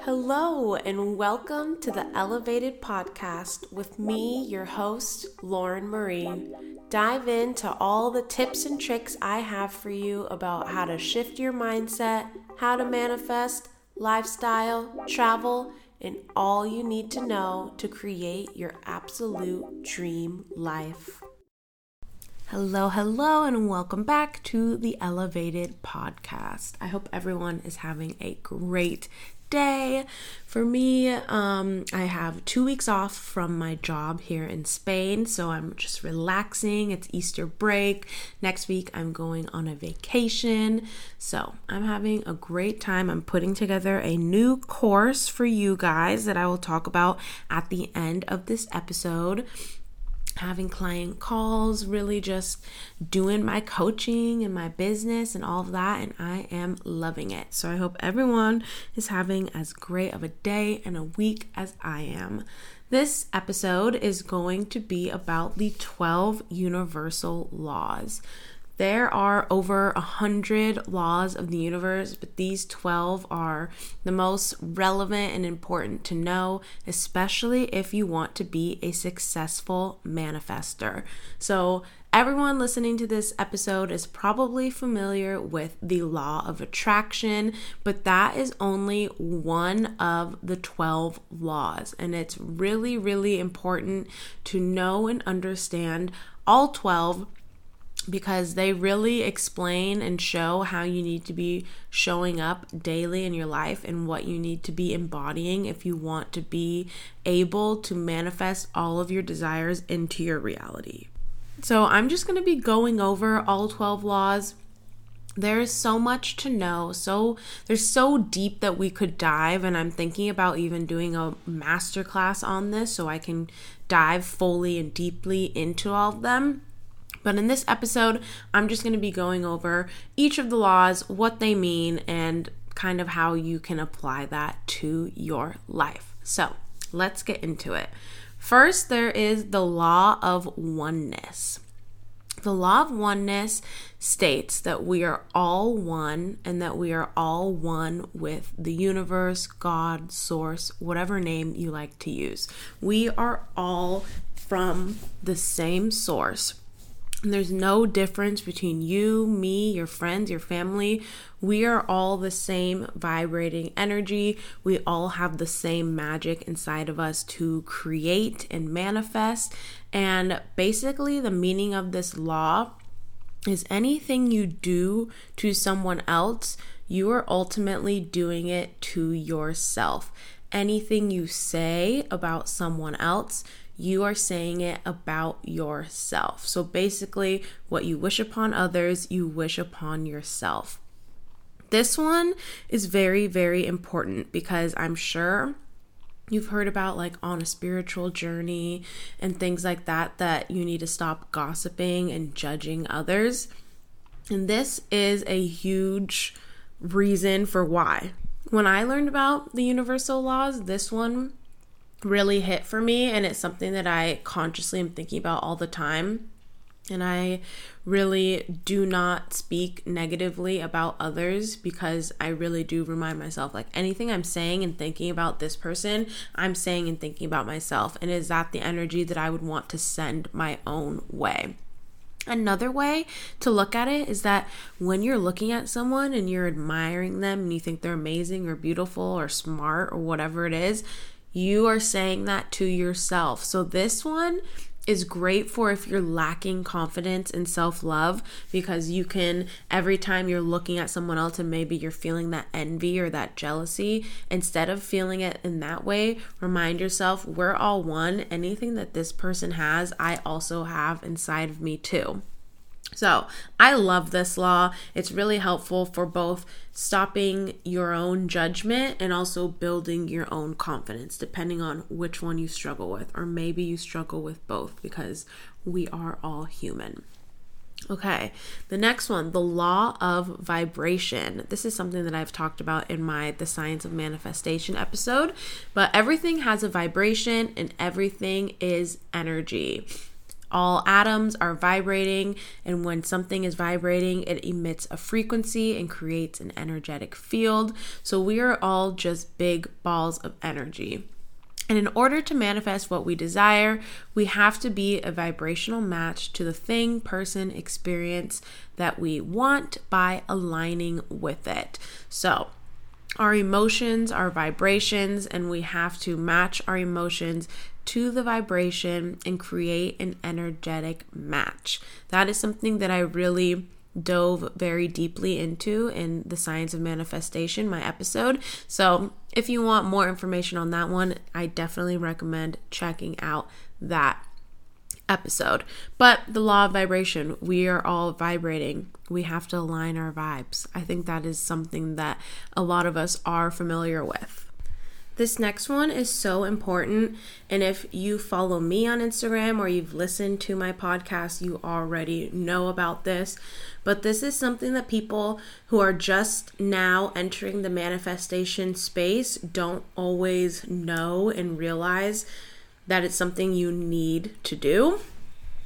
Hello, and welcome to the Elovated Podcast with me, your host, Lauren Marie. Dive into all the tips and tricks I have for you about how to shift your mindset, how to manifest, lifestyle, travel, and all you need to know to create your absolute dream life. Hello, hello, and welcome back to the Elovated Podcast. I hope everyone is having a great day. For me, um, I have two weeks off from my job here in Spain, so I'm just relaxing. It's Easter break. Next week, I'm going on a vacation. So I'm having a great time. I'm putting together a new course for you guys that I will talk about at the end of this episode having client calls, really just doing my coaching and my business and all of that. And I am loving it. So I hope everyone is having as great of a day and a week as I am. This episode is going to be about the 12 universal laws. There are over a hundred laws of the universe, but these 12 are the most relevant and important to know, especially if you want to be a successful manifester. So, everyone listening to this episode is probably familiar with the law of attraction, but that is only one of the 12 laws. And it's really, really important to know and understand all 12 because they really explain and show how you need to be showing up daily in your life and what you need to be embodying if you want to be able to manifest all of your desires into your reality. So, I'm just going to be going over all 12 laws. There is so much to know. So, there's so deep that we could dive, and I'm thinking about even doing a masterclass on this so I can dive fully and deeply into all of them. But in this episode, I'm just going to be going over each of the laws, what they mean, and kind of how you can apply that to your life. So let's get into it. First, there is the law of oneness. The law of oneness states that we are all one and that we are all one with the universe, God, source, whatever name you like to use. We are all from the same source there's no difference between you, me, your friends, your family. We are all the same vibrating energy. We all have the same magic inside of us to create and manifest. And basically, the meaning of this law is anything you do to someone else, you are ultimately doing it to yourself. Anything you say about someone else, you are saying it about yourself. So basically, what you wish upon others, you wish upon yourself. This one is very, very important because I'm sure you've heard about like on a spiritual journey and things like that that you need to stop gossiping and judging others. And this is a huge reason for why. When I learned about the universal laws, this one really hit for me and it's something that I consciously am thinking about all the time. And I really do not speak negatively about others because I really do remind myself like anything I'm saying and thinking about this person, I'm saying and thinking about myself. And is that the energy that I would want to send my own way? Another way to look at it is that when you're looking at someone and you're admiring them and you think they're amazing or beautiful or smart or whatever it is, you are saying that to yourself. So this one is great for if you're lacking confidence and self love because you can, every time you're looking at someone else and maybe you're feeling that envy or that jealousy, instead of feeling it in that way, remind yourself we're all one. Anything that this person has, I also have inside of me too. So, I love this law. It's really helpful for both stopping your own judgment and also building your own confidence, depending on which one you struggle with, or maybe you struggle with both because we are all human. Okay, the next one, the law of vibration. This is something that I've talked about in my The Science of Manifestation episode, but everything has a vibration and everything is energy all atoms are vibrating, and when something is vibrating, it emits a frequency and creates an energetic field. So we are all just big balls of energy. And in order to manifest what we desire, we have to be a vibrational match to the thing, person, experience that we want by aligning with it. So, our emotions are vibrations, and we have to match our emotions to the vibration and create an energetic match. That is something that I really dove very deeply into in the science of manifestation, my episode. So, if you want more information on that one, I definitely recommend checking out that episode. But the law of vibration, we are all vibrating. We have to align our vibes. I think that is something that a lot of us are familiar with. This next one is so important. And if you follow me on Instagram or you've listened to my podcast, you already know about this. But this is something that people who are just now entering the manifestation space don't always know and realize that it's something you need to do.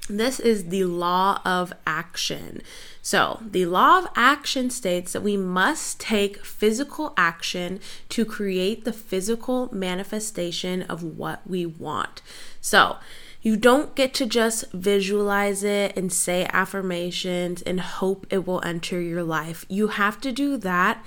This is the law of action. So, the law of action states that we must take physical action to create the physical manifestation of what we want. So, you don't get to just visualize it and say affirmations and hope it will enter your life. You have to do that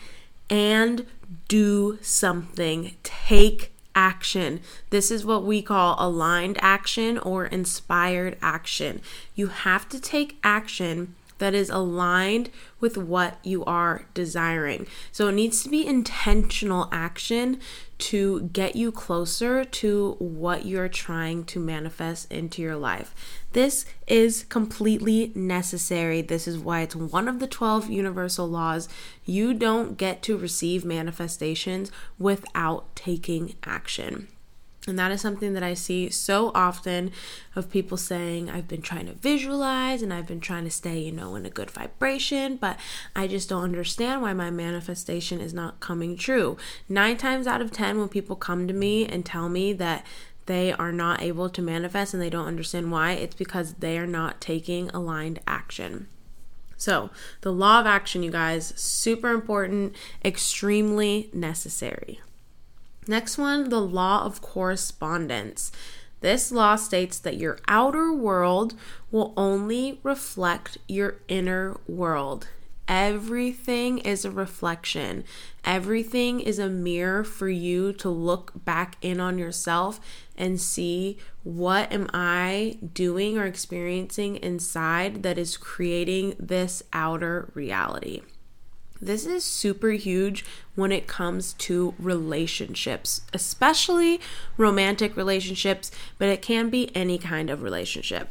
and do something. Take action. This is what we call aligned action or inspired action. You have to take action that is aligned with what you are desiring. So it needs to be intentional action to get you closer to what you're trying to manifest into your life. This is completely necessary. This is why it's one of the 12 universal laws. You don't get to receive manifestations without taking action. And that is something that I see so often of people saying, I've been trying to visualize and I've been trying to stay, you know, in a good vibration, but I just don't understand why my manifestation is not coming true. Nine times out of 10, when people come to me and tell me that they are not able to manifest and they don't understand why, it's because they are not taking aligned action. So, the law of action, you guys, super important, extremely necessary. Next one, the law of correspondence. This law states that your outer world will only reflect your inner world. Everything is a reflection. Everything is a mirror for you to look back in on yourself and see what am I doing or experiencing inside that is creating this outer reality. This is super huge when it comes to relationships, especially romantic relationships, but it can be any kind of relationship.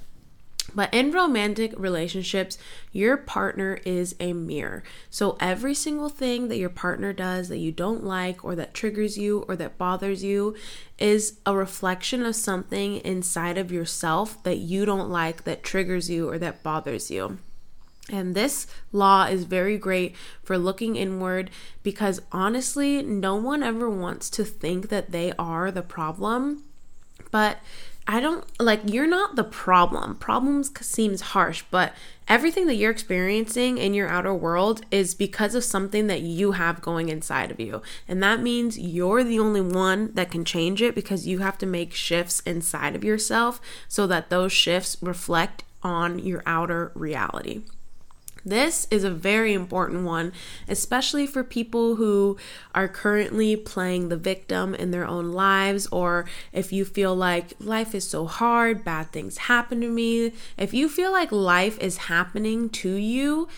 But in romantic relationships, your partner is a mirror. So every single thing that your partner does that you don't like, or that triggers you, or that bothers you, is a reflection of something inside of yourself that you don't like, that triggers you, or that bothers you. And this law is very great for looking inward because honestly, no one ever wants to think that they are the problem. But I don't like you're not the problem. Problems seems harsh, but everything that you're experiencing in your outer world is because of something that you have going inside of you. And that means you're the only one that can change it because you have to make shifts inside of yourself so that those shifts reflect on your outer reality. This is a very important one, especially for people who are currently playing the victim in their own lives, or if you feel like life is so hard, bad things happen to me. If you feel like life is happening to you,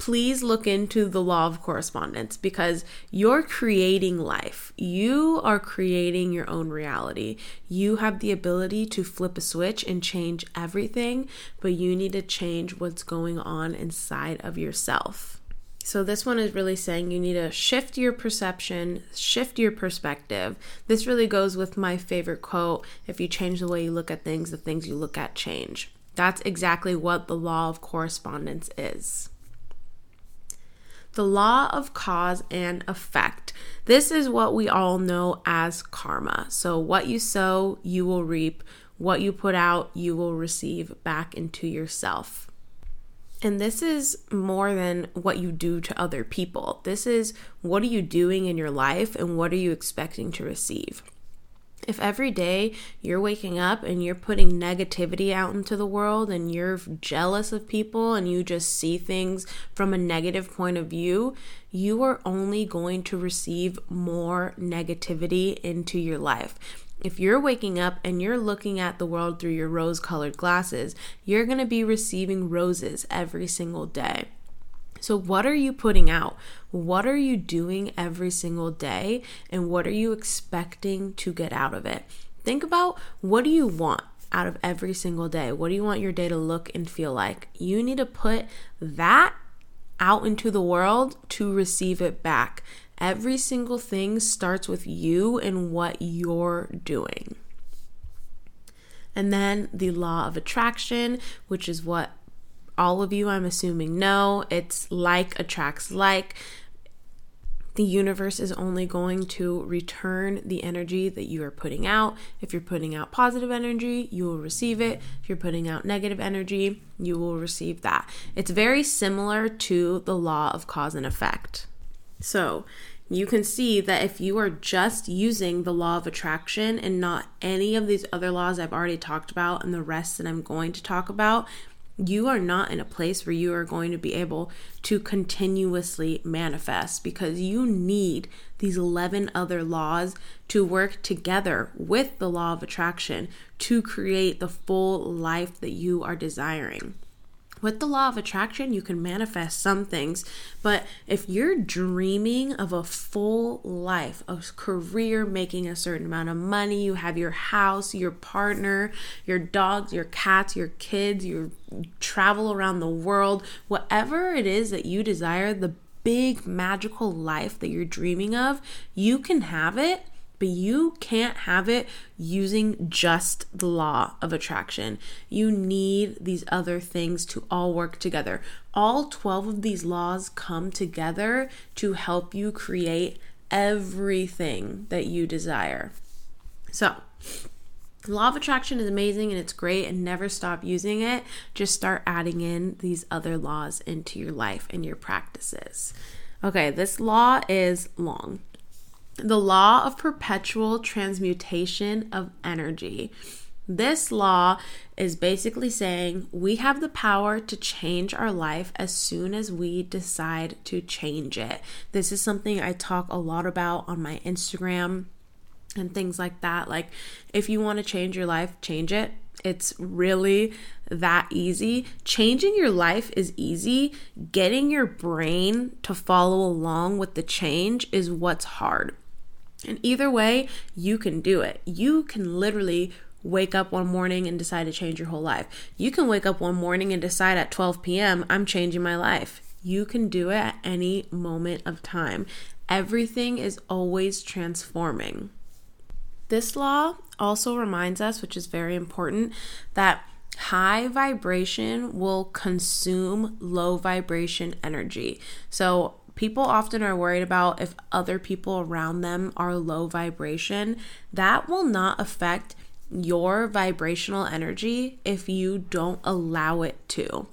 please look into the law of correspondence because you're creating life. You are creating your own reality. You have the ability to flip a switch and change everything, but you need to change what's going on inside of yourself. So, this one is really saying you need to shift your perception, shift your perspective. This really goes with my favorite quote if you change the way you look at things, the things you look at change. That's exactly what the law of correspondence is the law of cause and effect. This is what we all know as karma. So, what you sow, you will reap. what you put out, you will receive back into yourself. And this is more than what you do to other people. This is what are you doing in your life and what are you expecting to receive. If every day you're waking up and you're putting negativity out into the world and you're jealous of people and you just see things from a negative point of view, you are only going to receive more negativity into your life. If you're waking up and you're looking at the world through your rose colored glasses, you're going to be receiving roses every single day. So, what are you putting out? What are you doing every single day? And what are you expecting to get out of it? Think about what do you want out of every single day? What do you want your day to look and feel like? You need to put that out into the world to receive it back. Every single thing starts with you and what you're doing. And then the law of attraction, which is what all of you, I'm assuming, know. It's like attracts like. The universe is only going to return the energy that you are putting out. If you're putting out positive energy, you will receive it. If you're putting out negative energy, you will receive that. It's very similar to the law of cause and effect. So, you can see that if you are just using the law of attraction and not any of these other laws I've already talked about and the rest that I'm going to talk about, you are not in a place where you are going to be able to continuously manifest because you need these 11 other laws to work together with the law of attraction to create the full life that you are desiring with the law of attraction, you can manifest some things. But if you're dreaming of a full life, a career, making a certain amount of money, you have your house, your partner, your dogs, your cats, your kids, you travel around the world, whatever it is that you desire, the big magical life that you're dreaming of, you can have it but you can't have it using just the law of attraction. You need these other things to all work together. All 12 of these laws come together to help you create everything that you desire. So, Law of attraction is amazing and it's great and never stop using it. Just start adding in these other laws into your life and your practices. Okay, this law is long the law of perpetual transmutation of energy. This law is basically saying we have the power to change our life as soon as we decide to change it. This is something I talk a lot about on my Instagram and things like that. Like, if you want to change your life, change it. It's really that easy. Changing your life is easy. Getting your brain to follow along with the change is what's hard. And either way, you can do it. You can literally wake up one morning and decide to change your whole life. You can wake up one morning and decide at 12 p.m., I'm changing my life. You can do it at any moment of time. Everything is always transforming. This law also reminds us, which is very important, that high vibration will consume low vibration energy. So, people often are worried about if other people around them are low vibration. That will not affect your vibrational energy if you don't allow it to.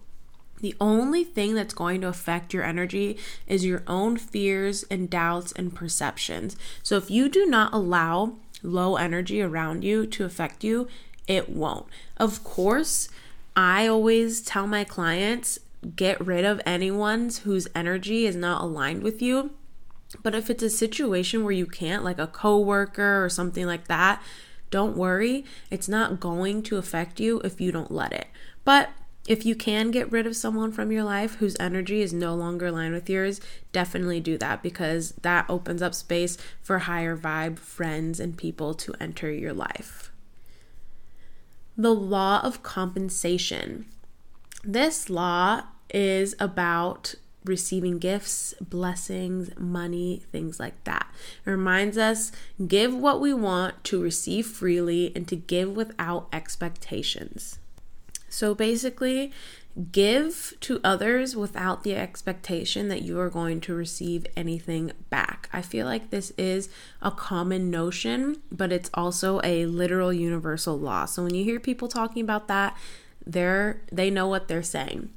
The only thing that's going to affect your energy is your own fears and doubts and perceptions. So if you do not allow low energy around you to affect you, it won't. Of course, I always tell my clients get rid of anyone's whose energy is not aligned with you. But if it's a situation where you can't, like a coworker or something like that, don't worry. It's not going to affect you if you don't let it. But if you can get rid of someone from your life whose energy is no longer aligned with yours, definitely do that because that opens up space for higher vibe friends and people to enter your life. The law of compensation. This law is about receiving gifts, blessings, money, things like that. It reminds us give what we want to receive freely and to give without expectations. So basically, give to others without the expectation that you are going to receive anything back. I feel like this is a common notion, but it's also a literal universal law. So when you hear people talking about that, they're they know what they're saying.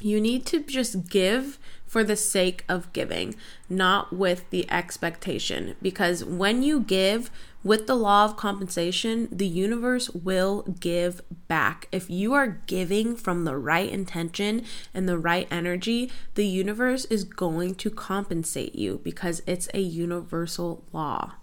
You need to just give for the sake of giving, not with the expectation. Because when you give with the law of compensation, the universe will give back. If you are giving from the right intention and the right energy, the universe is going to compensate you because it's a universal law.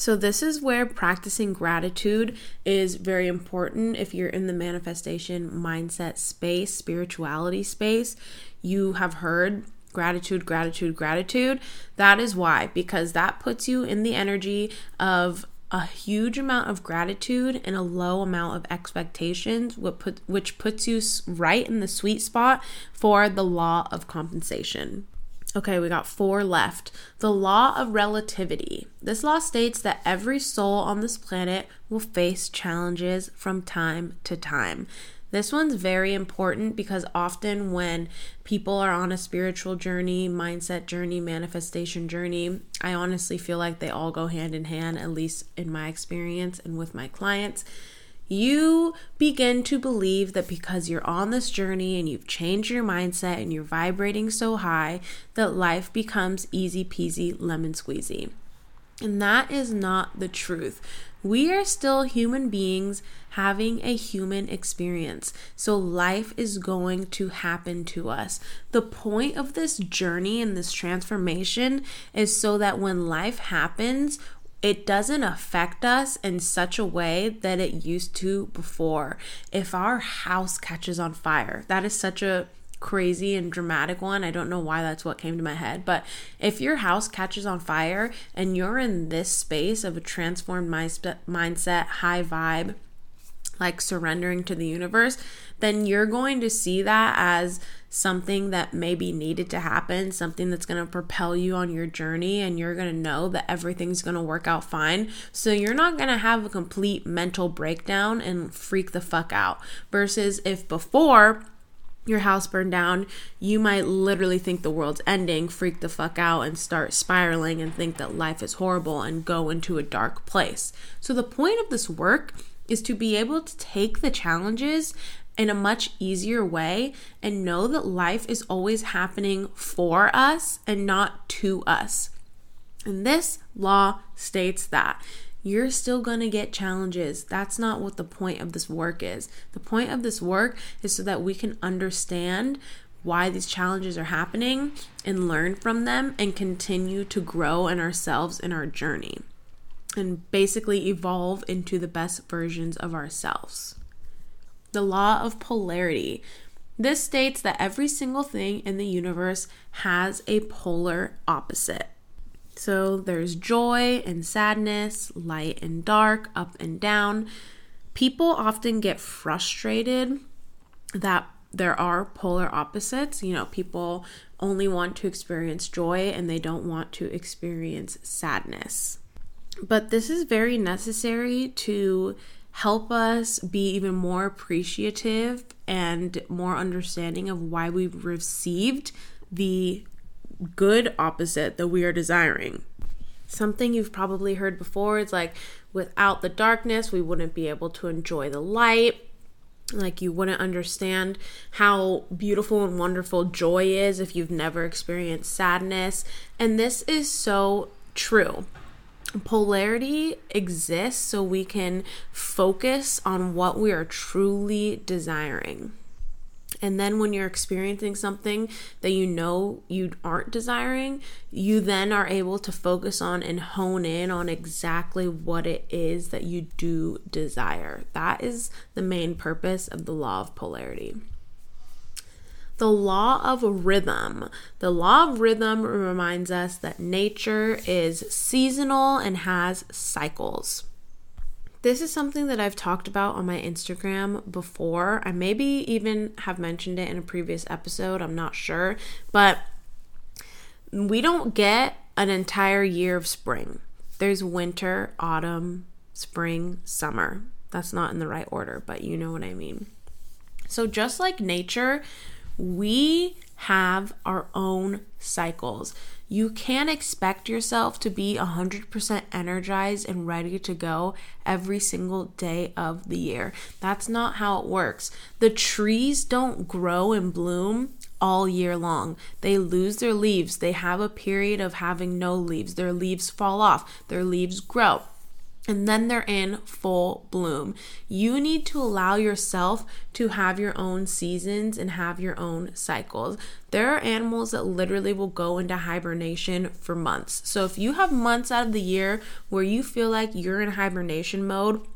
So, this is where practicing gratitude is very important if you're in the manifestation mindset space, spirituality space. You have heard gratitude, gratitude, gratitude. That is why, because that puts you in the energy of a huge amount of gratitude and a low amount of expectations, which puts you right in the sweet spot for the law of compensation. Okay, we got four left. The law of relativity. This law states that every soul on this planet will face challenges from time to time. This one's very important because often when people are on a spiritual journey, mindset journey, manifestation journey, I honestly feel like they all go hand in hand, at least in my experience and with my clients you begin to believe that because you're on this journey and you've changed your mindset and you're vibrating so high, that life becomes easy peasy lemon squeezy. And that is not the truth. We are still human beings having a human experience. So life is going to happen to us. The point of this journey and this transformation is so that when life happens, it doesn't affect us in such a way that it used to before. If our house catches on fire, that is such a crazy and dramatic one. I don't know why that's what came to my head, but if your house catches on fire and you're in this space of a transformed mindset, high vibe, like surrendering to the universe, then you're going to see that as something that maybe needed to happen, something that's going to propel you on your journey, and you're going to know that everything's going to work out fine. So you're not going to have a complete mental breakdown and freak the fuck out. Versus if before, your house burned down, you might literally think the world's ending, freak the fuck out, and start spiraling and think that life is horrible and go into a dark place. So, the point of this work is to be able to take the challenges in a much easier way and know that life is always happening for us and not to us. And this law states that you're still going to get challenges. That's not what the point of this work is. The point of this work is so that we can understand why these challenges are happening and learn from them and continue to grow in ourselves in our journey and basically evolve into the best versions of ourselves the law of polarity. This states that every single thing in the universe has a polar opposite. So there's joy and sadness, light and dark, up and down. People often get frustrated that there are polar opposites. You know, people only want to experience joy and they don't want to experience sadness. But this is very necessary to help us be even more appreciative and more understanding of why we've received the good opposite that we are desiring. Something you've probably heard before is like, without the darkness, we wouldn't be able to enjoy the light. Like, you wouldn't understand how beautiful and wonderful joy is if you've never experienced sadness. And this is so true polarity exists so we can focus on what we are truly desiring. And then when you're experiencing something that you know you aren't desiring, you then are able to focus on and hone in on exactly what it is that you do desire. That is the main purpose of the law of polarity the law of rhythm. The law of rhythm reminds us that nature is seasonal and has cycles. This is something that I've talked about on my Instagram before. I maybe even have mentioned it in a previous episode, I'm not sure, but we don't get an entire year of spring. There's winter, autumn, spring, summer. That's not in the right order, but you know what I mean. So, just like nature, we have our own cycles. You can't expect yourself to be 100% energized and ready to go every single day of the year. That's not how it works. The trees don't grow and bloom all year long. They lose their leaves. They have a period of having no leaves. Their leaves fall off, their leaves grow and then they're in full bloom. You need to allow yourself to have your own seasons and have your own cycles. There are animals that literally will go into hibernation for months. So if you have months out of the year where you feel like you're in hibernation mode,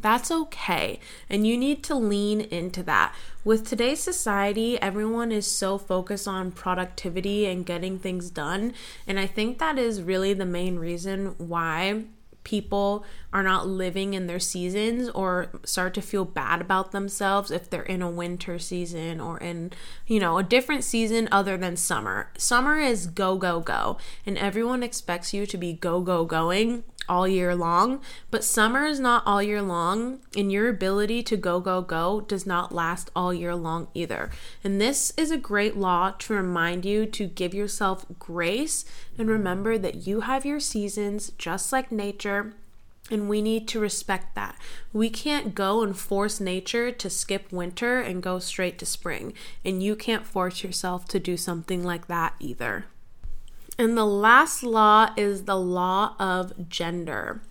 that's okay. And you need to lean into that. With today's society, everyone is so focused on productivity and getting things done. And I think that is really the main reason why people are not living in their seasons or start to feel bad about themselves if they're in a winter season or in, you know, a different season other than summer. Summer is go, go, go, and everyone expects you to be go, go, going all year long, but summer is not all year long, and your ability to go, go, go does not last all year long either. And this is a great law to remind you to give yourself grace and remember that you have your seasons just like nature. And we need to respect that. We can't go and force nature to skip winter and go straight to spring. And you can't force yourself to do something like that either. And the last law is the law of gender.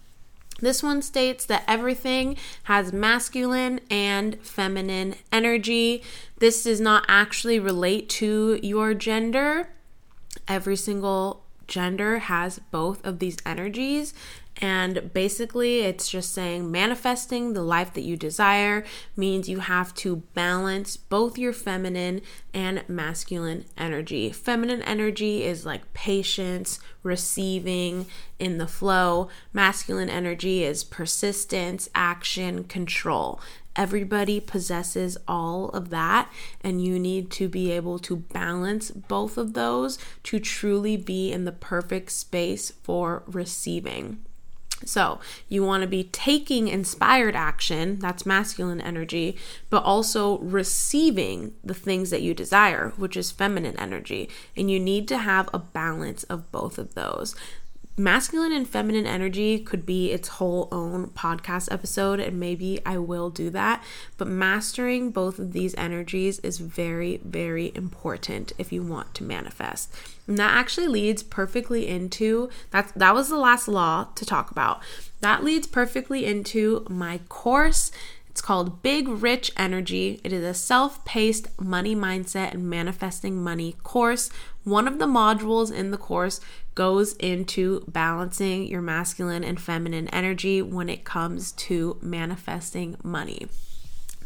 This one states that everything has masculine and feminine energy. This does not actually relate to your gender. Every single gender has both of these energies, and basically, it's just saying manifesting the life that you desire means you have to balance both your feminine and masculine energy. Feminine energy is like patience, receiving, in the flow. Masculine energy is persistence, action, control. Everybody possesses all of that, and you need to be able to balance both of those to truly be in the perfect space for receiving. So, you want to be taking inspired action, that's masculine energy, but also receiving the things that you desire, which is feminine energy. And you need to have a balance of both of those masculine and feminine energy could be its whole own podcast episode, and maybe I will do that. But mastering both of these energies is very, very important if you want to manifest. And that actually leads perfectly into that. That was the last law to talk about. That leads perfectly into my course. It's called Big Rich Energy. It is a self paced money mindset and manifesting money course. One of the modules in the course goes into balancing your masculine and feminine energy when it comes to manifesting money.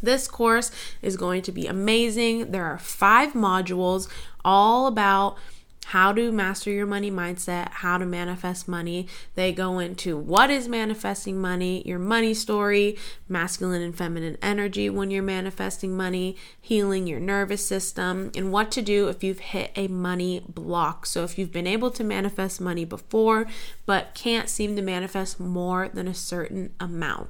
This course is going to be amazing. There are five modules all about how to master your money mindset, how to manifest money. They go into what is manifesting money, your money story, masculine and feminine energy when you're manifesting money, healing your nervous system, and what to do if you've hit a money block. So, if you've been able to manifest money before but can't seem to manifest more than a certain amount.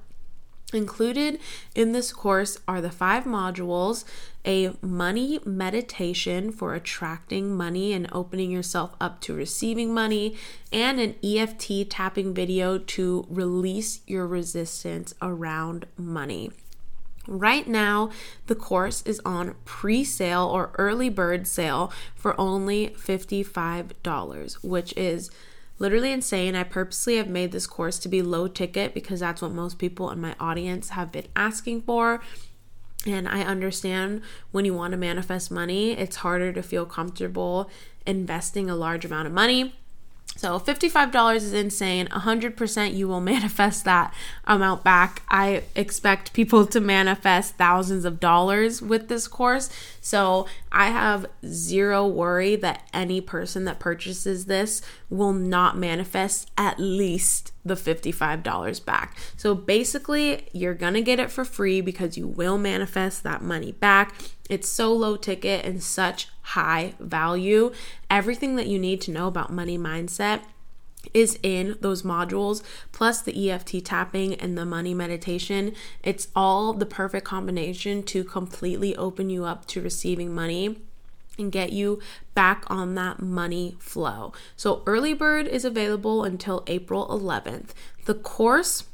Included in this course are the five modules a money meditation for attracting money and opening yourself up to receiving money, and an EFT tapping video to release your resistance around money. Right now, the course is on pre sale or early bird sale for only $55, which is literally insane. I purposely have made this course to be low ticket because that's what most people in my audience have been asking for. And I understand when you want to manifest money, it's harder to feel comfortable investing a large amount of money. So $55 is insane. 100% you will manifest that amount back. I expect people to manifest thousands of dollars with this course. So I have zero worry that any person that purchases this will not manifest at least the $55 back. So basically, you're going to get it for free because you will manifest that money back. It's so low ticket and such high value. Everything that you need to know about money mindset is in those modules plus the EFT tapping and the money meditation. It's all the perfect combination to completely open you up to receiving money and get you back on that money flow. So, early bird is available until April 11th. The course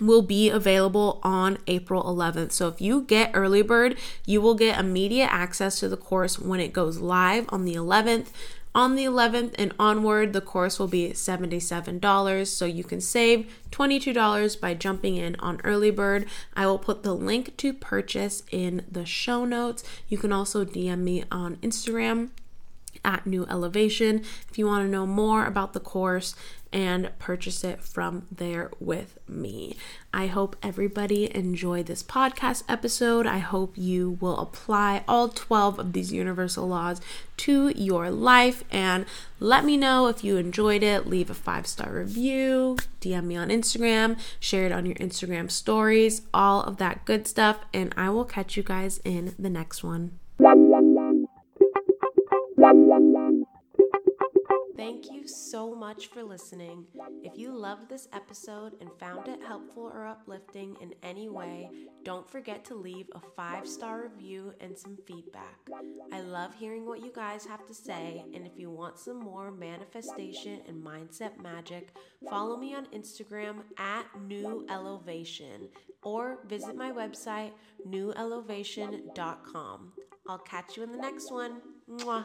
will be available on April 11th. So if you get early bird, you will get immediate access to the course when it goes live on the 11th. On the 11th and onward, the course will be $77, so you can save $22 by jumping in on early bird. I will put the link to purchase in the show notes. You can also DM me on Instagram at New Elovation if you want to know more about the course and purchase it from there with me. I hope everybody enjoyed this podcast episode. I hope you will apply all 12 of these universal laws to your life and let me know if you enjoyed it. Leave a five star review, DM me on Instagram, share it on your Instagram stories, all of that good stuff. And I will catch you guys in the next one. Thank you so much for listening. If you loved this episode and found it helpful or uplifting in any way, don't forget to leave a five star review and some feedback. I love hearing what you guys have to say, and if you want some more manifestation and mindset magic, follow me on Instagram at New Elovation or visit my website, newelovation.com. I'll catch you in the next one. Mwah.